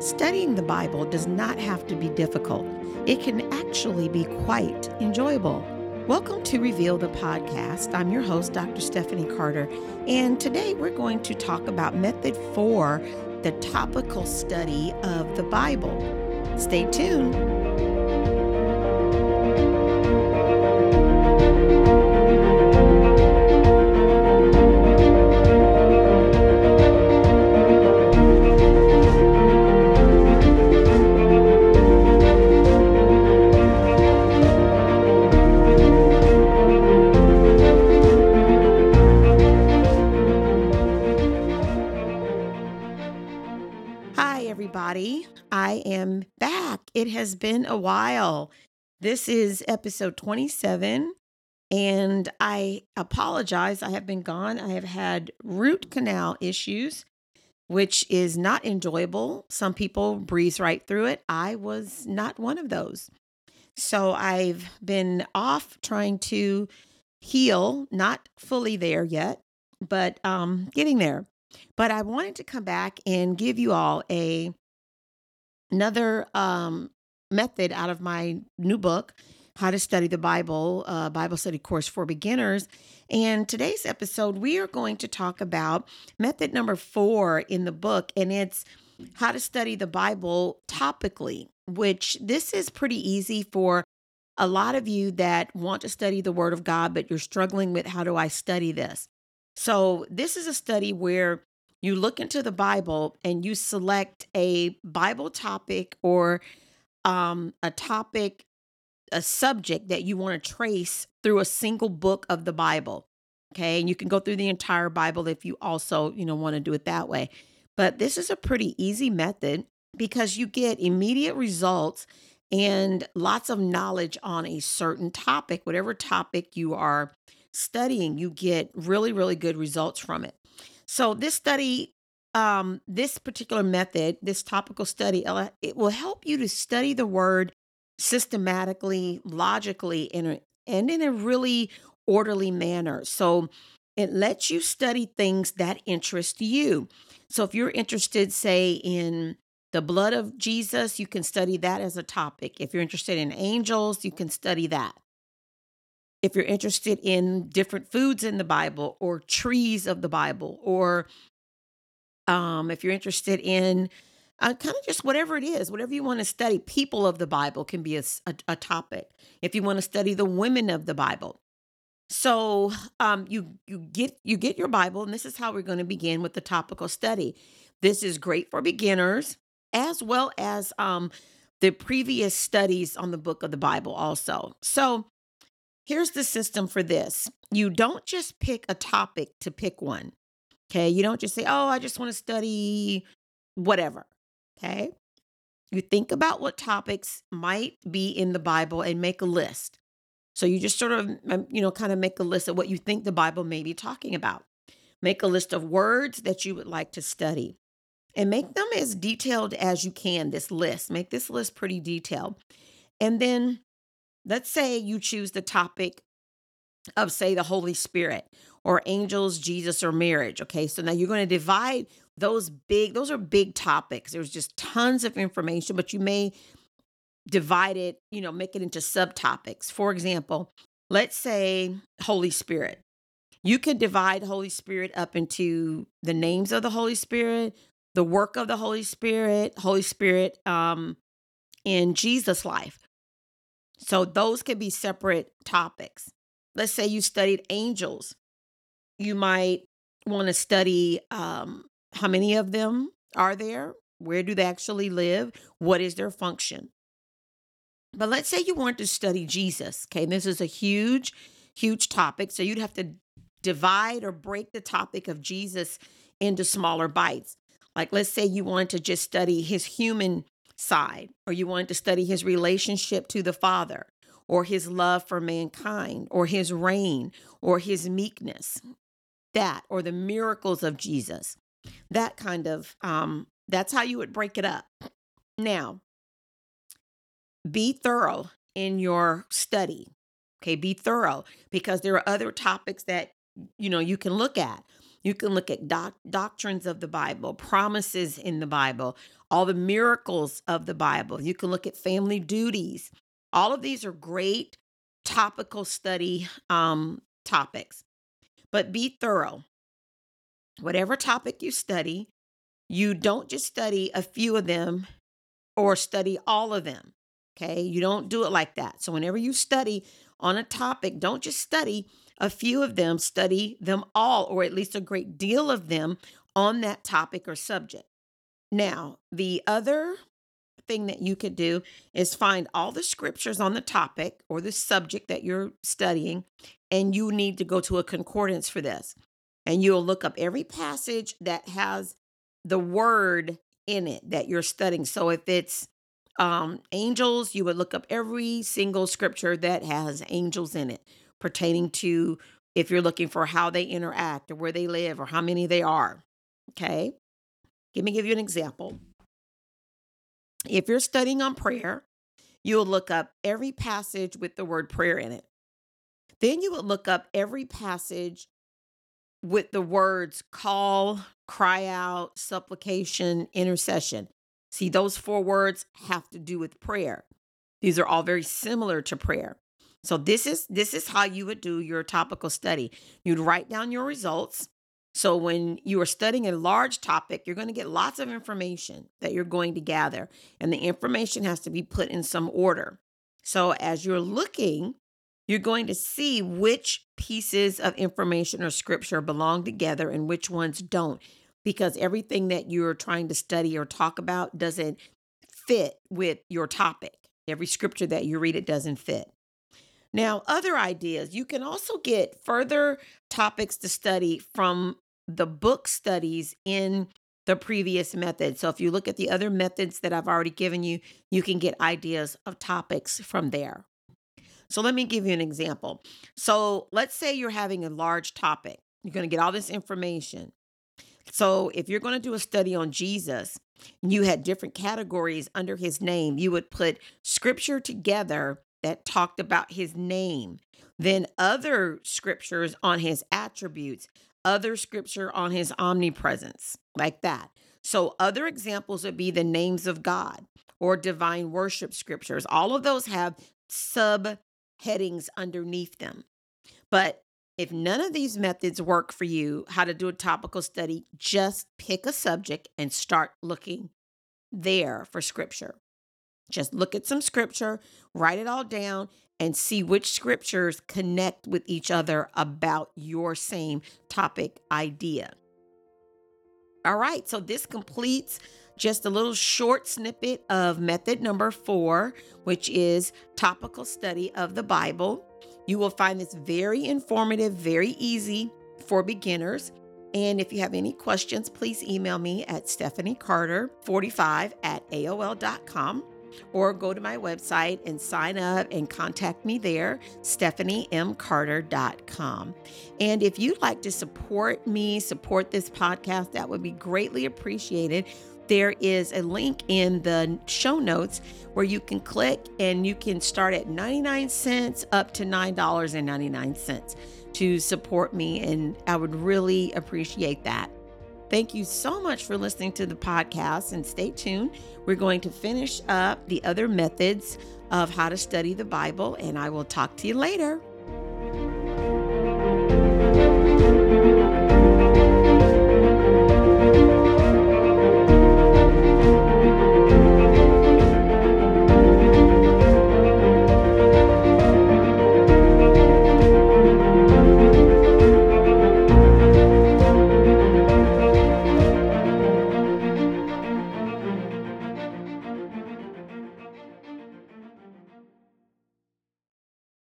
Studying the Bible does not have to be difficult, it can actually be quite enjoyable. Welcome to Reveal the Podcast. I'm your host, Dr. Stephanie Carter, and today we're going to talk about method four the topical study of the Bible. Stay tuned. I am back. It has been a while. This is episode 27, and I apologize. I have been gone. I have had root canal issues, which is not enjoyable. Some people breeze right through it. I was not one of those. So I've been off trying to heal, not fully there yet, but um, getting there. But I wanted to come back and give you all a another um, method out of my new book, How to Study the Bible, uh, Bible Study Course for Beginners. And today's episode, we are going to talk about method number four in the book, and it's how to study the Bible topically, which this is pretty easy for a lot of you that want to study the Word of God, but you're struggling with how do I study this? So, this is a study where you look into the Bible and you select a Bible topic or um, a topic, a subject that you want to trace through a single book of the Bible. Okay. And you can go through the entire Bible if you also, you know, want to do it that way. But this is a pretty easy method because you get immediate results and lots of knowledge on a certain topic, whatever topic you are studying, you get really, really good results from it. So this study, um, this particular method, this topical study, it will help you to study the word systematically, logically, and and in a really orderly manner. So it lets you study things that interest you. So if you're interested, say, in the blood of Jesus, you can study that as a topic. If you're interested in angels, you can study that if you're interested in different foods in the Bible or trees of the Bible, or um, if you're interested in uh, kind of just whatever it is, whatever you want to study, people of the Bible can be a, a, a topic. If you want to study the women of the Bible, so um, you you get you get your Bible, and this is how we're going to begin with the topical study. This is great for beginners as well as um, the previous studies on the book of the Bible, also. So Here's the system for this you don't just pick a topic to pick one. Okay. You don't just say, oh, I just want to study whatever. Okay. You think about what topics might be in the Bible and make a list. So you just sort of, um, you know, kind of make a list of what you think the Bible may be talking about. Make a list of words that you would like to study and make them as detailed as you can. This list, make this list pretty detailed. And then let's say you choose the topic of, say, the Holy Spirit or angels, Jesus, or marriage. Okay, so now you're going to divide those big, those are big topics. There's just tons of information, but you may divide it, you know, make it into subtopics. For example, let's say Holy Spirit. You could divide Holy Spirit up into the names of the Holy Spirit, the work of the Holy Spirit, Holy Spirit um, in Jesus' life. So those could be separate topics. Let's say you studied angels. You might want to study um, how many of them are there? Where do they actually live? What is their function? But let's say you want to study Jesus. Okay, this is a huge, huge topic. So you'd have to divide or break the topic of Jesus into smaller bites. Like, let's say you want to just study his human side, or you wanted to study his relationship to the Father, or his love for mankind, or his reign, or his meekness, that, or the miracles of Jesus. That kind of, um, that's how you would break it up. Now, be thorough in your study. Okay, be thorough because there are other topics that you know you can look at. You can look at doc- doctrines of the Bible, promises in the Bible, all the miracles of the Bible. You can look at family duties. All of these are great topical study um, topics, but be thorough. Whatever topic you study, you don't just study a few of them or study all of them. Okay. You don't do it like that. So, whenever you study on a topic, don't just study a few of them, study them all, or at least a great deal of them on that topic or subject. Now, the other thing that you could do is find all the scriptures on the topic or the subject that you're studying, and you need to go to a concordance for this. And you'll look up every passage that has the word in it that you're studying. So if it's um, angels, you would look up every single scripture that has angels in it pertaining to if you're looking for how they interact or where they live or how many they are. Okay. Let me give you an example. If you're studying on prayer, you'll look up every passage with the word prayer in it. Then you would look up every passage with the words call, cry out, supplication, intercession. See, those four words have to do with prayer. These are all very similar to prayer. So this is this is how you would do your topical study. You'd write down your results. So when you are studying a large topic, you're going to get lots of information that you're going to gather, and the information has to be put in some order. So as you're looking, you're going to see which pieces of information or scripture belong together and which ones don't because everything that you're trying to study or talk about doesn't fit with your topic. Every scripture that you read it doesn't fit. Now, other ideas, you can also get further topics to study from the book studies in the previous method. So if you look at the other methods that I've already given you, you can get ideas of topics from there. So let me give you an example. So let's say you're having a large topic. You're going to get all this information. So if you're going to do a study on Jesus, and you had different categories under his name, you would put scripture together that talked about his name, then other scriptures on his attributes, other scripture on his omnipresence, like that. So other examples would be the names of God or divine worship scriptures. All of those have subheadings underneath them. But if none of these methods work for you, how to do a topical study, just pick a subject and start looking there for scripture. Just look at some scripture, write it all down, and see which scriptures connect with each other about your same topic idea. All right, so this completes just a little short snippet of method number four, which is topical study of the Bible. You will find this very informative, very easy for beginners. And if you have any questions, please email me at stephaniecarter45 at AOL.com or go to my website and sign up and contact me there, stephaniemcarter.com. And if you'd like to support me, support this podcast, that would be greatly appreciated there is a link in the show notes where you can click and you can start at 99 cents up to $9.99 to support me. And I would really appreciate that. Thank you so much for listening to the podcast and stay tuned. We're going to finish up the other methods of how to study the Bible, and I will talk to you later.